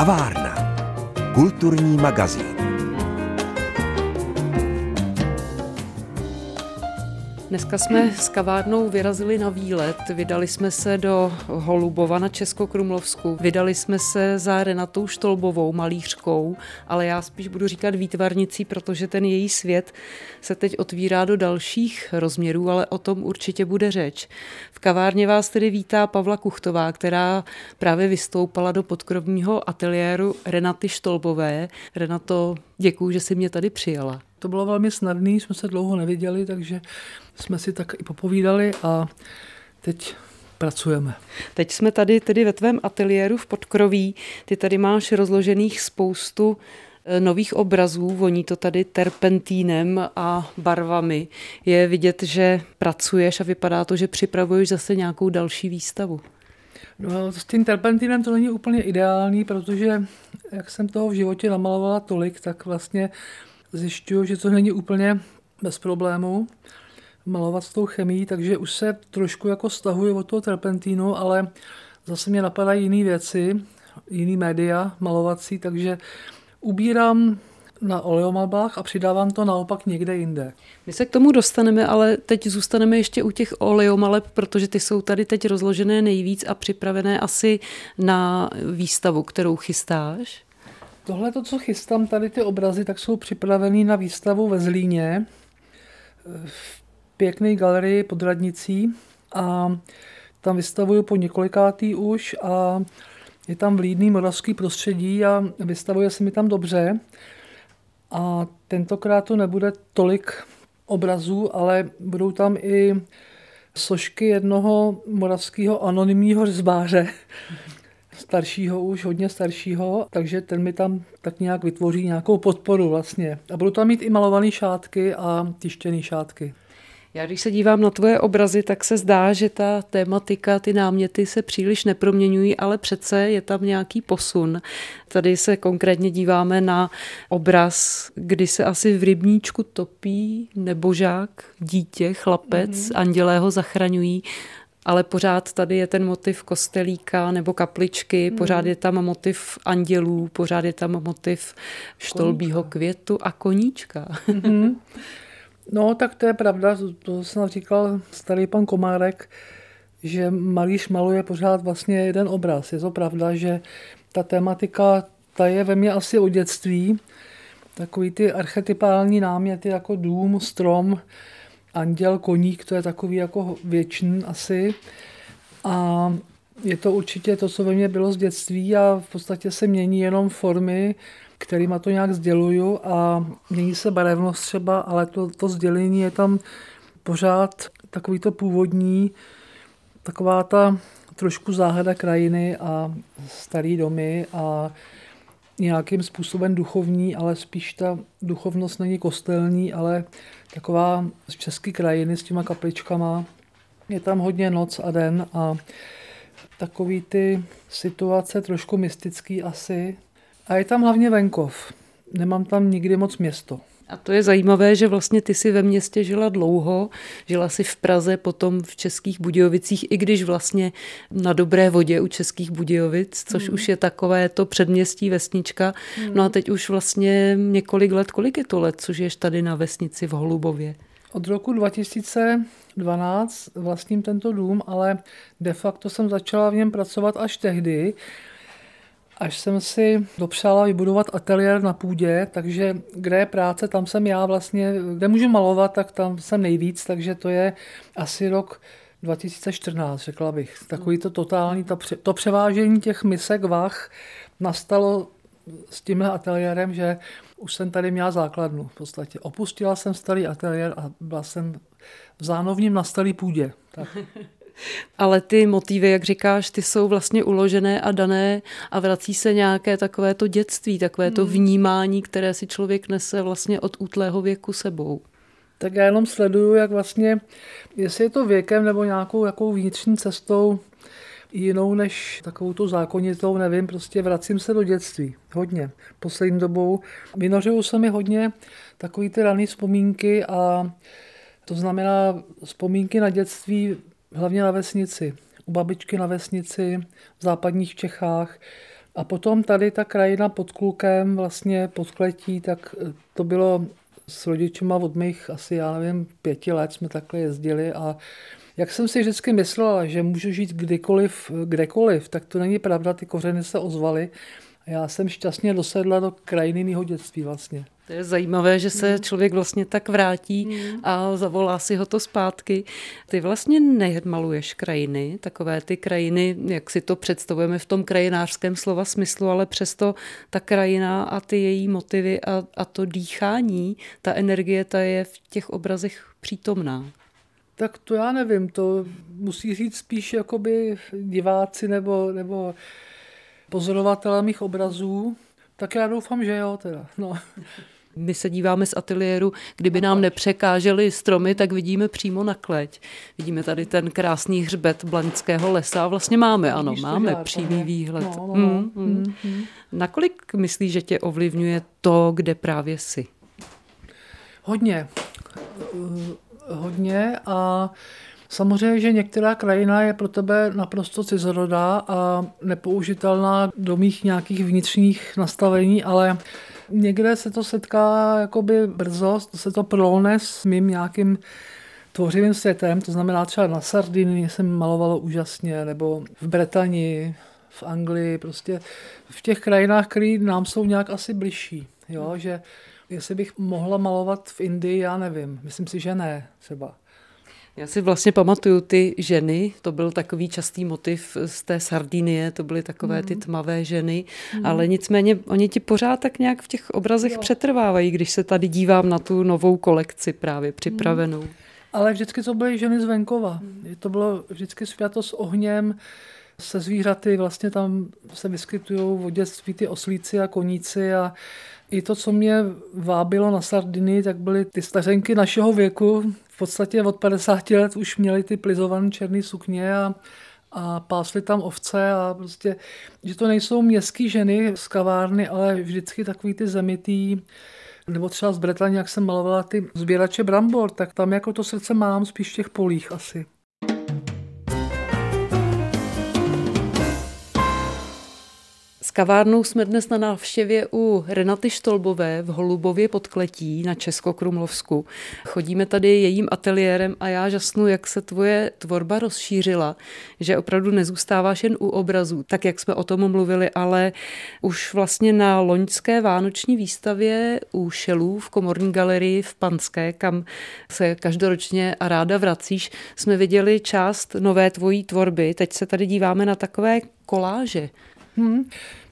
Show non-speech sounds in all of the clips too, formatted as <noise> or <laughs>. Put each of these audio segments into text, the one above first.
Kavárna. Kulturní magazín. Dneska jsme s kavárnou vyrazili na výlet, vydali jsme se do Holubova na Českokrumlovsku, vydali jsme se za Renatou Štolbovou, malířkou, ale já spíš budu říkat výtvarnicí, protože ten její svět se teď otvírá do dalších rozměrů, ale o tom určitě bude řeč. V kavárně vás tedy vítá Pavla Kuchtová, která právě vystoupala do podkrovního ateliéru Renaty Štolbové. Renato, děkuji, že jsi mě tady přijala. To bylo velmi snadné, jsme se dlouho neviděli, takže jsme si tak i popovídali a teď pracujeme. Teď jsme tady tedy ve tvém ateliéru v Podkroví. Ty tady máš rozložených spoustu eh, nových obrazů, voní to tady terpentínem a barvami. Je vidět, že pracuješ a vypadá to, že připravuješ zase nějakou další výstavu. No, s tím terpentínem to není úplně ideální, protože jak jsem toho v životě namalovala tolik, tak vlastně zjišťuju, že to není úplně bez problému malovat s tou chemií, takže už se trošku jako stahuji od toho terpentínu, ale zase mě napadají jiné věci, jiný média malovací, takže ubírám na oleomalbách a přidávám to naopak někde jinde. My se k tomu dostaneme, ale teď zůstaneme ještě u těch oleomaleb, protože ty jsou tady teď rozložené nejvíc a připravené asi na výstavu, kterou chystáš. Tohle, to, co chystám, tady ty obrazy, tak jsou připravený na výstavu ve Zlíně v pěkné galerii pod radnicí a tam vystavuju po několikátý už a je tam vlídný moravský prostředí a vystavuje se mi tam dobře. A tentokrát to nebude tolik obrazů, ale budou tam i sošky jednoho moravského anonymního řezbáře, staršího už, hodně staršího, takže ten mi tam tak nějak vytvoří nějakou podporu vlastně. A budou tam mít i malované šátky a tištěné šátky. Já když se dívám na tvoje obrazy, tak se zdá, že ta tématika, ty náměty se příliš neproměňují, ale přece je tam nějaký posun. Tady se konkrétně díváme na obraz, kdy se asi v rybníčku topí nebožák, dítě, chlapec, mm-hmm. andělé ho zachraňují ale pořád tady je ten motiv kostelíka nebo kapličky, hmm. pořád je tam motiv andělů, pořád je tam motiv štolbího květu a koníčka. Hmm. <laughs> No, tak to je pravda, to jsem říkal starý pan Komárek, že malíř maluje pořád vlastně jeden obraz. Je to pravda, že ta tematika, ta je ve mně asi od dětství. Takový ty archetypální náměty jako dům, strom, anděl, koník, to je takový jako věčný asi. A je to určitě to, co ve mně bylo z dětství a v podstatě se mění jenom formy, kterýma to nějak sděluju a mění se barevnost třeba, ale to, to sdělení je tam pořád takový to původní, taková ta trošku záhada krajiny a starý domy a nějakým způsobem duchovní, ale spíš ta duchovnost není kostelní, ale taková z české krajiny s těma kapličkama. Je tam hodně noc a den a takový ty situace trošku mystický asi, a je tam hlavně venkov. Nemám tam nikdy moc město. A to je zajímavé, že vlastně ty si ve městě žila dlouho, žila si v Praze, potom v Českých Budějovicích, i když vlastně na dobré vodě u Českých Budějovic, což hmm. už je takové to předměstí vesnička. Hmm. No a teď už vlastně několik let, kolik je to let, což ješ tady na vesnici v Holubově? Od roku 2012 vlastním tento dům, ale de facto jsem začala v něm pracovat až tehdy, až jsem si dopřála vybudovat ateliér na půdě, takže kde je práce, tam jsem já vlastně, kde můžu malovat, tak tam jsem nejvíc, takže to je asi rok 2014, řekla bych. Takový to totální, to, pře, to převážení těch misek vach nastalo s tímhle ateliérem, že už jsem tady měla základnu v podstatě. Opustila jsem starý ateliér a byla jsem v zánovním na starý půdě. Tak. <laughs> Ale ty motivy, jak říkáš, ty jsou vlastně uložené a dané a vrací se nějaké takové to dětství, takové to hmm. vnímání, které si člověk nese vlastně od útlého věku sebou. Tak já jenom sleduju, jak vlastně, jestli je to věkem nebo nějakou jakou vnitřní cestou jinou než takovou tu zákonitou, nevím, prostě vracím se do dětství. Hodně. Poslední dobou vynořují se mi hodně takové ty rané vzpomínky a to znamená vzpomínky na dětství hlavně na vesnici. U babičky na vesnici, v západních Čechách, A potom tady ta krajina pod Klukem, vlastně pod Kletí, tak to bylo s rodičima od mých asi, já nevím, pěti let jsme takhle jezdili a jak jsem si vždycky myslela, že můžu žít kdykoliv, kdekoliv, tak to není pravda, ty kořeny se ozvaly. Já jsem šťastně dosedla do krajiny mého dětství vlastně. To je zajímavé, že se člověk vlastně tak vrátí mm. a zavolá si ho to zpátky. Ty vlastně nemaluješ krajiny, takové ty krajiny, jak si to představujeme v tom krajinářském slova smyslu, ale přesto ta krajina a ty její motivy a, a to dýchání, ta energie, ta je v těch obrazech přítomná. Tak to já nevím, to musí říct spíš jakoby diváci nebo, nebo pozorovatelé mých obrazů. Tak já doufám, že jo teda. No. My se díváme z ateliéru, kdyby nám nepřekážely stromy, tak vidíme přímo na kleť. Vidíme tady ten krásný hřbet Blaňského lesa. Vlastně máme, ano, máme přímý výhled. No, no, no. Mm, mm. Mm. Nakolik myslíš, že tě ovlivňuje to, kde právě jsi? Hodně. Hodně a Samozřejmě, že některá krajina je pro tebe naprosto cizorodá a nepoužitelná do mých nějakých vnitřních nastavení, ale někde se to setká jakoby brzo, se to prolne s mým nějakým tvořivým světem, to znamená třeba na Sardinii jsem malovalo úžasně, nebo v Bretani, v Anglii, prostě v těch krajinách, které nám jsou nějak asi bližší, jo, že jestli bych mohla malovat v Indii, já nevím, myslím si, že ne třeba. Já si vlastně pamatuju ty ženy, to byl takový častý motiv z té Sardinie, to byly takové ty mhm. tmavé ženy, mm. ale nicméně oni ti pořád tak nějak v těch obrazech jo. přetrvávají, když se tady dívám na tu novou kolekci právě připravenou. Mm. Ale vždycky to byly ženy z venkova. Mm. To bylo vždycky světo s ohněm, se zvířaty, vlastně tam se vyskytují v dětství ty oslíci a koníci a i to, co mě vábilo na Sardinii, tak byly ty stařenky našeho věku, podstatě od 50 let už měli ty plizované černé sukně a, a pásli tam ovce a prostě, že to nejsou městské ženy z kavárny, ale vždycky takový ty zemitý, nebo třeba z Bretaně, jak jsem malovala ty sběrače brambor, tak tam jako to srdce mám spíš v těch polích asi. S kavárnou jsme dnes na návštěvě u Renaty Štolbové v Holubově pod Kletí na Českokrumlovsku. Chodíme tady jejím ateliérem a já žasnu, jak se tvoje tvorba rozšířila, že opravdu nezůstáváš jen u obrazů, tak jak jsme o tom mluvili, ale už vlastně na loňské vánoční výstavě u Šelů v Komorní galerii v Panské, kam se každoročně a ráda vracíš, jsme viděli část nové tvojí tvorby. Teď se tady díváme na takové koláže. Hmm.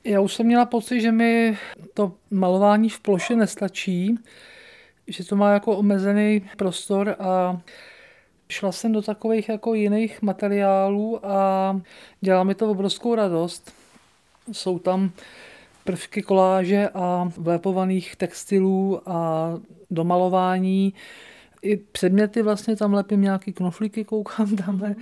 Já už jsem měla pocit, že mi to malování v ploše nestačí, že to má jako omezený prostor a šla jsem do takových jako jiných materiálů a dělá mi to obrovskou radost. Jsou tam prvky koláže a vlepovaných textilů a domalování. I předměty vlastně tam lepím nějaký knoflíky, koukám <laughs> tam.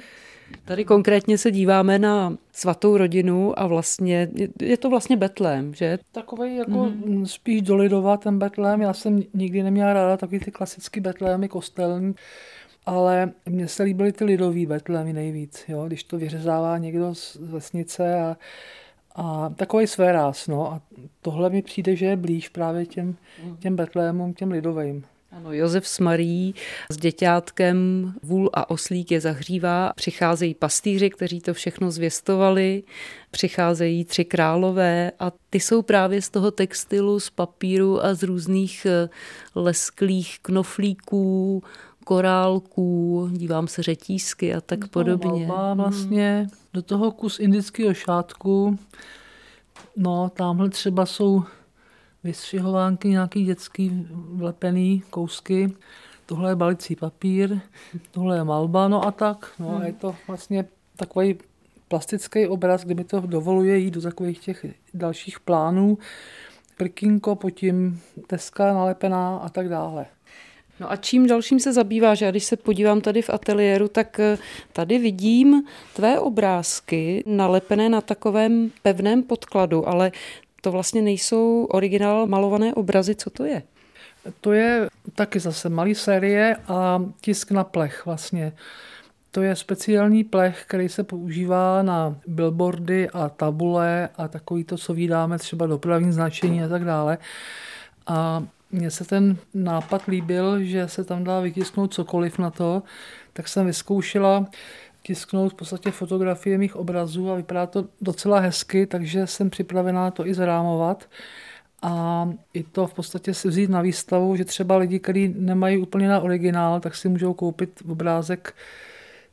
Tady konkrétně se díváme na svatou rodinu a vlastně je to vlastně Betlém, že? Takový jako mm-hmm. spíš dolidová ten Betlém. Já jsem nikdy neměla ráda takový ty klasický Betlémy kostelní, ale mně se líbily ty lidový Betlémy nejvíc, jo? když to vyřezává někdo z vesnice a, a takový své ráz, no. A tohle mi přijde, že je blíž právě těm, těm Betlémům, těm lidovým. Ano, Josef s Marí s děťátkem vůl a oslík je zahřívá. Přicházejí pastýři, kteří to všechno zvěstovali, přicházejí tři králové a ty jsou právě z toho textilu, z papíru a z různých eh, lesklých knoflíků, korálků, dívám se řetízky a tak podobně. Malba vlastně, do toho kus indického šátku, no tamhle třeba jsou vystřihovánky, nějaký dětský vlepený kousky. Tohle je balicí papír, tohle je malba, no a tak. No hmm. a je to vlastně takový plastický obraz, kde mi to dovoluje jít do takových těch dalších plánů. Prkínko, potím teska nalepená a tak dále. No a čím dalším se zabýváš? Já když se podívám tady v ateliéru, tak eh, tady vidím tvé obrázky nalepené na takovém pevném podkladu, ale to vlastně nejsou originál malované obrazy. Co to je? To je taky zase malý série a tisk na plech vlastně. To je speciální plech, který se používá na billboardy a tabule a takový to, co vydáme třeba dopravní značení a tak dále. A mně se ten nápad líbil, že se tam dá vytisknout cokoliv na to, tak jsem vyzkoušela tisknout v podstatě fotografie mých obrazů a vypadá to docela hezky, takže jsem připravená to i zrámovat a i to v podstatě si vzít na výstavu, že třeba lidi, kteří nemají úplně na originál, tak si můžou koupit obrázek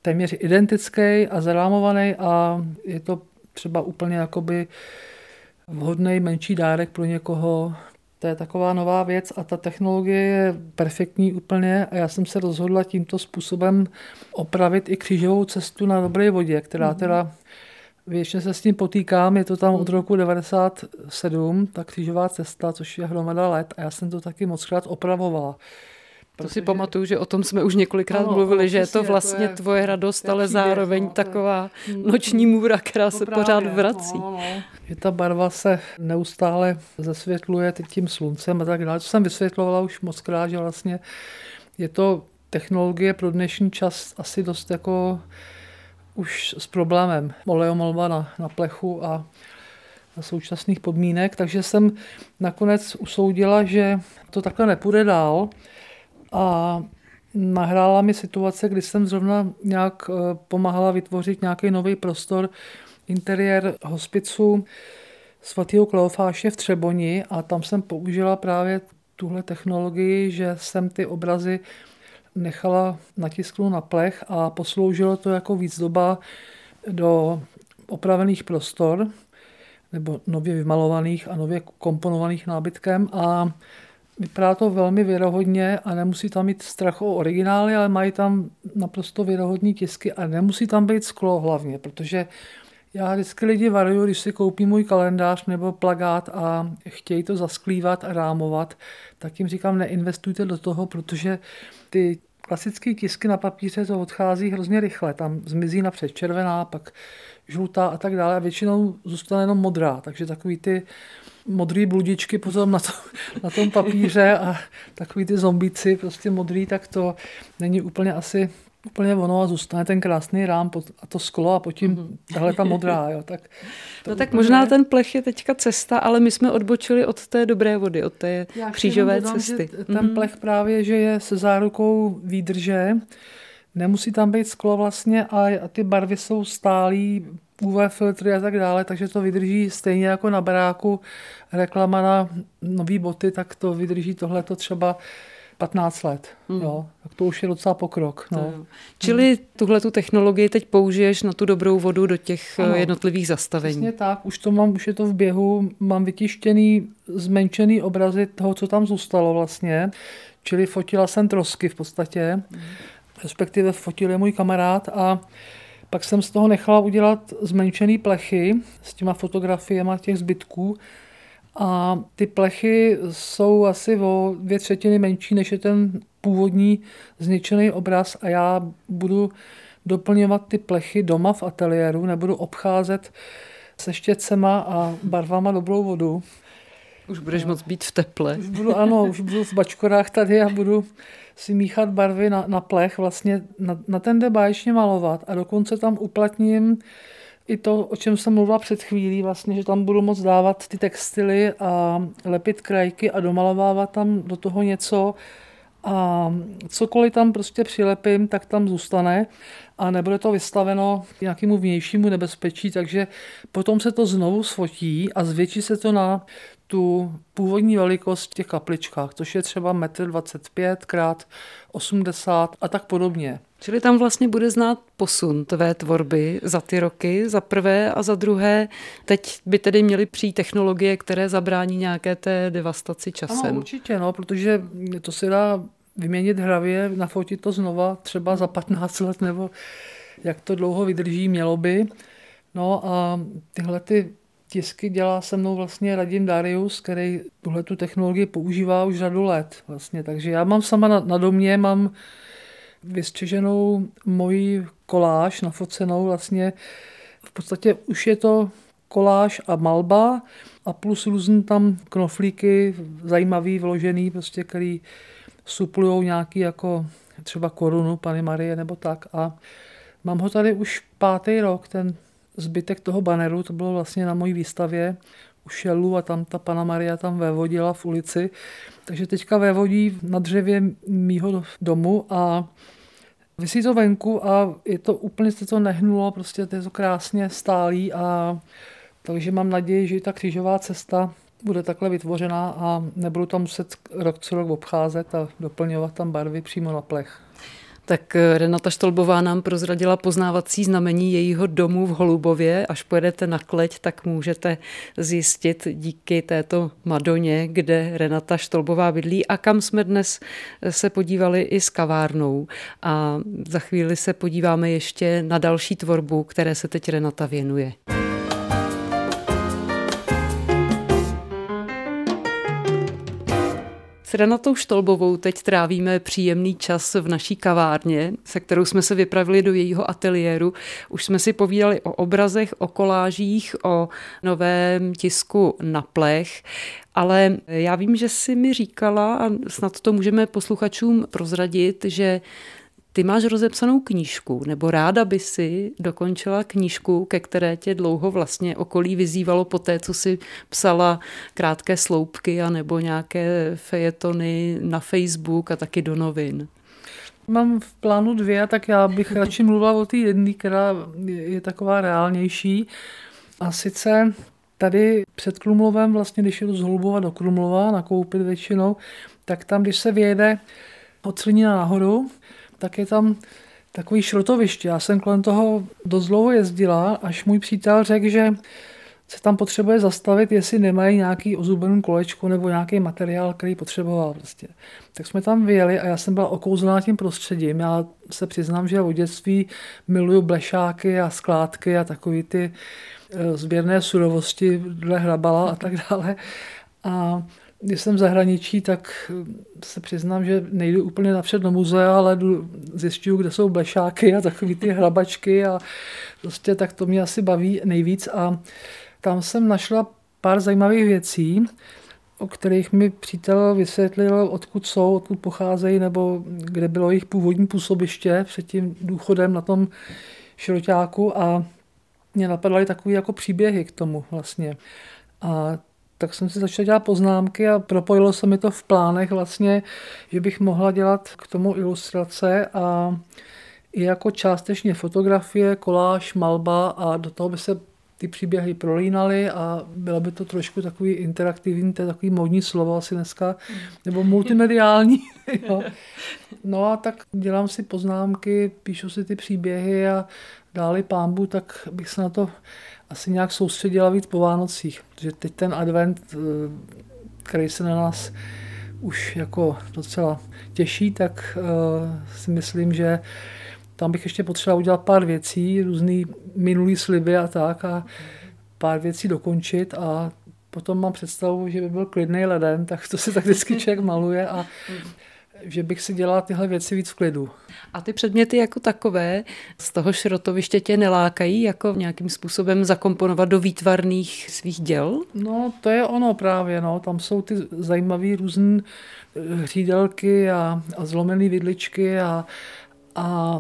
téměř identický a zarámovaný a je to třeba úplně jakoby vhodný menší dárek pro někoho. To je taková nová věc a ta technologie je perfektní úplně a já jsem se rozhodla tímto způsobem opravit i křížovou cestu na dobré vodě, která mhm. teda Většině se s tím potýkám, je to tam od roku 97, ta křížová cesta, což je hromada let a já jsem to taky moc krát opravovala. To si pamatuju, že o tom jsme už několikrát ano, mluvili, že je to vlastně to je, tvoje radost, ale zároveň no, taková je, noční můra, která se právě, pořád vrací. No, no. Že ta barva se neustále zasvětluje tím sluncem a tak dále. To jsem vysvětlovala už moc krát, že vlastně je to technologie pro dnešní čas asi dost jako už s problémem oleomolba na, na plechu a na současných podmínek, takže jsem nakonec usoudila, že to takhle nepůjde dál a nahrála mi situace, kdy jsem zrovna nějak eh, pomáhala vytvořit nějaký nový prostor, interiér hospicu svatého Kleofáše v Třeboni a tam jsem použila právě tuhle technologii, že jsem ty obrazy nechala natisknout na plech a posloužilo to jako výzdoba do opravených prostor, nebo nově vymalovaných a nově komponovaných nábytkem a vypadá to velmi věrohodně a nemusí tam mít strach o originály, ale mají tam naprosto věrohodní tisky a nemusí tam být sklo hlavně, protože já vždycky lidi varuju, když si koupí můj kalendář nebo plagát a chtějí to zasklívat a rámovat, tak jim říkám, neinvestujte do toho, protože ty klasické tisky na papíře to odchází hrozně rychle. Tam zmizí napřed červená, pak žlutá a tak dále a většinou zůstane jenom modrá. Takže takový ty modrý bludičky potom na, to, <laughs> na tom papíře a takový ty zombici prostě modrý, tak to není úplně asi úplně ono a zůstane ten krásný rám a to sklo a potom mm-hmm. tahle ta modrá. Jo, tak <laughs> no tak možná ten plech je teďka cesta, ale my jsme odbočili od té dobré vody, od té Já křížové dodám, cesty. Ten mm-hmm. plech právě, že je se zárukou výdrže, nemusí tam být sklo vlastně a, ty barvy jsou stálí, UV filtry a tak dále, takže to vydrží stejně jako na baráku reklama na nové boty, tak to vydrží tohleto třeba 15 let. Hmm. Jo, tak to už je docela pokrok. No. To Čili tuhle tu technologii teď použiješ na tu dobrou vodu do těch eh, ano, jednotlivých zastavení. Přesně tak, už to mám, už je to v běhu, mám vytištěný, zmenšený obrazy toho, co tam zůstalo vlastně. Čili fotila jsem trosky v podstatě, hmm. Respektive fotil je můj kamarád a pak jsem z toho nechala udělat zmenšený plechy s těma fotografiemi těch zbytků, a ty plechy jsou asi o dvě třetiny menší, než je ten původní zničený obraz a já budu doplňovat ty plechy doma v ateliéru, nebudu obcházet se štětcema a barvama dobrou vodu. Už budeš moc být v teple. Už budu, ano, už budu v bačkorách tady a budu si míchat barvy na, na plech, vlastně na, na ten jde báječně malovat. A dokonce tam uplatním i to, o čem jsem mluvila před chvílí, vlastně, že tam budu moct dávat ty textily a lepit krajky a domalovávat tam do toho něco. A cokoliv tam prostě přilepím, tak tam zůstane. A nebude to vystaveno nějakému vnějšímu nebezpečí, takže potom se to znovu sfotí a zvětší se to na tu původní velikost v těch kapličkách, což je třeba 1,25 m krát 80 a tak podobně. Čili tam vlastně bude znát posun tvé tvorby za ty roky, za prvé a za druhé. Teď by tedy měly přijít technologie, které zabrání nějaké té devastaci časem. Ano, určitě, no, protože to se dá vyměnit hravě, nafotit to znova třeba za 15 let, nebo jak to dlouho vydrží, mělo by. No a tyhle ty tisky dělá se mnou vlastně Radim Darius, který tuhle tu technologii používá už řadu let. Vlastně. Takže já mám sama na, na domě, mám vystřiženou moji koláž, nafocenou vlastně. V podstatě už je to koláž a malba a plus různý tam knoflíky, zajímavý, vložený, prostě, který suplují nějaký jako třeba korunu Pany Marie nebo tak a Mám ho tady už pátý rok, ten zbytek toho baneru, to bylo vlastně na mojí výstavě u Šelu a tam ta pana Maria tam vévodila v ulici. Takže teďka vévodí na dřevě mýho domu a vysí to venku a je to úplně se to nehnulo, prostě to je to krásně stálý a takže mám naději, že ta křížová cesta bude takhle vytvořená a nebudu tam muset rok co rok obcházet a doplňovat tam barvy přímo na plech. Tak eh, Renata Štolbová nám prozradila poznávací znamení jejího domu v Holubově. Až pojedete na kleť, tak můžete zjistit díky této Madoně, kde Renata Štolbová bydlí a kam jsme dnes eh, se podívali i s kavárnou. A za chvíli se podíváme ještě na další tvorbu, které se teď Renata věnuje. Renatou Štolbovou teď trávíme příjemný čas v naší kavárně, se kterou jsme se vypravili do jejího ateliéru. Už jsme si povídali o obrazech, o kolážích, o novém tisku na plech. Ale já vím, že si mi říkala, a snad to můžeme posluchačům prozradit, že ty máš rozepsanou knížku, nebo ráda by si dokončila knížku, ke které tě dlouho vlastně okolí vyzývalo po té, co si psala krátké sloupky a nebo nějaké fejetony na Facebook a taky do novin. Mám v plánu dvě, tak já bych <laughs> radši mluvila o té jedné, která je taková reálnější. A sice tady před Krumlovem, vlastně když jdu z Holubova do Krumlova nakoupit většinou, tak tam, když se vyjede od Slinina nahoru, tak je tam takový šrotoviště. Já jsem kolem toho dost dlouho jezdila, až můj přítel řekl, že se tam potřebuje zastavit, jestli nemají nějaký ozubený kolečko nebo nějaký materiál, který potřeboval. Prostě. Tak jsme tam vyjeli a já jsem byla okouzlená tím prostředím. Já se přiznám, že od dětství miluju blešáky a skládky a takové ty eh, sběrné surovosti dle hrabala a tak dále. A když jsem v zahraničí, tak se přiznám, že nejdu úplně napřed do muzea, ale zjišťuju, kde jsou blešáky a takové ty hrabačky a prostě tak to mě asi baví nejvíc a tam jsem našla pár zajímavých věcí, o kterých mi přítel vysvětlil, odkud jsou, odkud pocházejí, nebo kde bylo jejich původní působiště před tím důchodem na tom šroťáku a mě napadaly takové jako příběhy k tomu vlastně. A tak jsem si začala dělat poznámky a propojilo se mi to v plánech vlastně, že bych mohla dělat k tomu ilustrace a i jako částečně fotografie, koláž, malba a do toho by se ty příběhy prolínaly a bylo by to trošku takový interaktivní, to je takový modní slovo asi dneska, nebo multimediální. <laughs> jo. No a tak dělám si poznámky, píšu si ty příběhy a dáli pámbu, tak bych se na to asi nějak soustředila víc po Vánocích, protože teď ten advent, eh, který se na nás už jako docela těší, tak uh, si myslím, že tam bych ještě potřeboval udělat pár věcí, různý minulý sliby a tak a pár věcí dokončit a potom mám představu, že by byl klidný leden, tak to si tak vždycky <laughs> člověk maluje a že bych si dělala tyhle věci víc v klidu. A ty předměty jako takové z toho šrotoviště tě nelákají jako nějakým způsobem zakomponovat do výtvarných svých děl? No, to je ono právě, no. Tam jsou ty zajímavé různé eh, hřídelky a, a zlomené vidličky a, a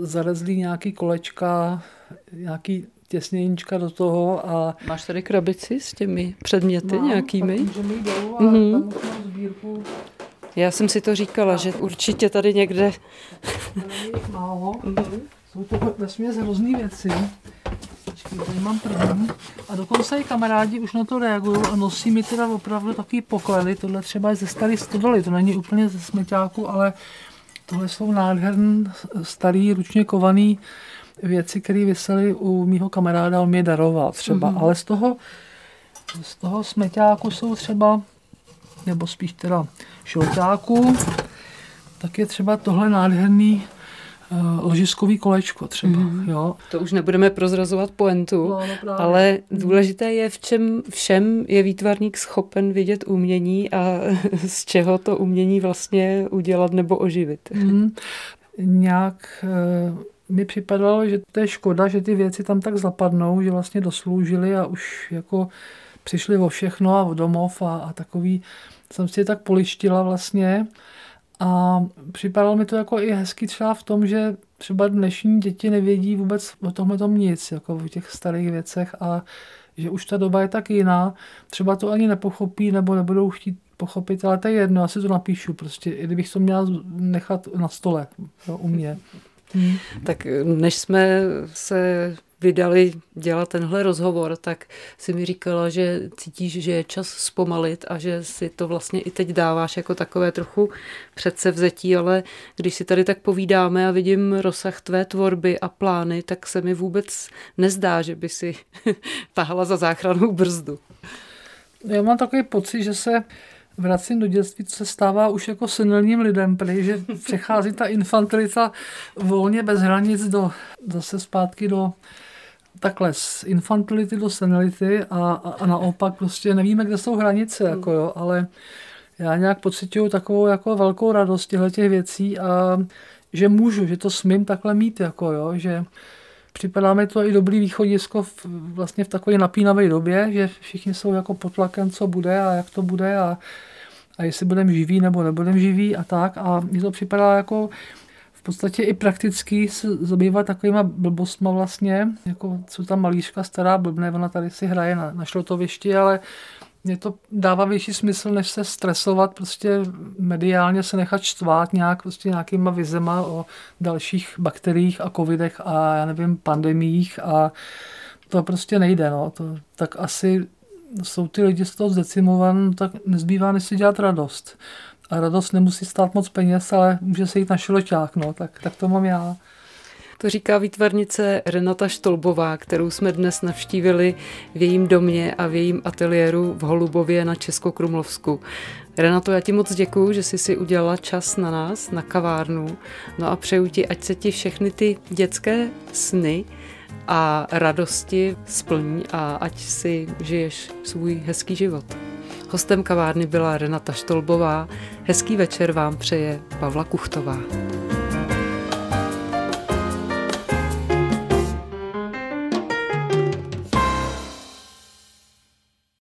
zarezlý nějaký kolečka, nějaký těsněníčka do toho. A... Máš tady krabici s těmi předměty Mám, nějakými? Tak můžeme jít dolů a mm-hmm. tam už mám sbírku já jsem si to říkala, že určitě tady někde... málo. Jsou to vesměs hrozný věci. Počkej, tady mám první. A dokonce i kamarádi už na to reagují a nosí mi teda opravdu takový poklady. Tohle třeba je ze starý stodoly, to není úplně ze smeťáku, ale tohle jsou nádherný, starý, ručně kovaný věci, které vysely u mýho kamaráda, on mě daroval třeba. Mm-hmm. Ale z toho, z toho smeťáku jsou třeba nebo spíš teda šolťáků, tak je třeba tohle nádherný uh, ložiskový kolečko třeba. Mm. Jo. To už nebudeme prozrazovat poentu, no, no ale důležité je, v čem všem je výtvarník schopen vidět umění a <laughs> z čeho to umění vlastně udělat nebo oživit. Mm. Nějak uh, mi připadalo, že to je škoda, že ty věci tam tak zapadnou, že vlastně dosloužily a už jako přišli o všechno a o domov a, a takový jsem si je tak polištila vlastně a připadalo mi to jako i hezký třeba v tom, že třeba dnešní děti nevědí vůbec o tomhle tom nic, jako o těch starých věcech a že už ta doba je tak jiná, třeba to ani nepochopí nebo nebudou chtít pochopit, ale to je jedno, já si to napíšu prostě, i kdybych to měla nechat na stole jo, u mě. Hmm. Tak než jsme se vydali dělat tenhle rozhovor, tak si mi říkala, že cítíš, že je čas zpomalit a že si to vlastně i teď dáváš jako takové trochu předsevzetí, ale když si tady tak povídáme a vidím rozsah tvé tvorby a plány, tak se mi vůbec nezdá, že by si <laughs> tahla za záchranou brzdu. Já mám takový pocit, že se vracím do dětství, co se stává už jako senilním lidem, protože přechází ta infantilita volně bez hranic do, zase zpátky do takhle z infantility do senility a, a, a naopak prostě nevíme, kde jsou hranice, jako jo, ale já nějak pocituju takovou jako velkou radost těchto těch věcí a že můžu, že to smím takhle mít, jako jo, že připadá mi to i dobrý východisko v, vlastně v takové napínavé době, že všichni jsou jako pod tlakem, co bude a jak to bude a, a jestli budeme živí nebo nebudeme živí a tak. A mi to připadá jako podstatě i prakticky se zabývat takovýma blbostma vlastně, jako co ta malířka stará blbne, ona tady si hraje na, na šlotovišti, ale mě to dává větší smysl, než se stresovat, prostě mediálně se nechat štvát nějak, prostě nějakýma vizema o dalších bakteriích a covidech a já nevím, pandemích a to prostě nejde, no. To, tak asi jsou ty lidi z toho zdecimovan, tak nezbývá než si dělat radost. A radost nemusí stát moc peněz, ale může se jít na šiločák, no, tak, tak to mám já. To říká výtvarnice Renata Štolbová, kterou jsme dnes navštívili v jejím domě a v jejím ateliéru v Holubově na Českokrumlovsku. Renato, já ti moc děkuju, že jsi si udělala čas na nás, na kavárnu. No a přeju ti, ať se ti všechny ty dětské sny a radosti splní a ať si žiješ svůj hezký život. Hostem kavárny byla Renata Štolbová. Hezký večer vám přeje Pavla Kuchtová.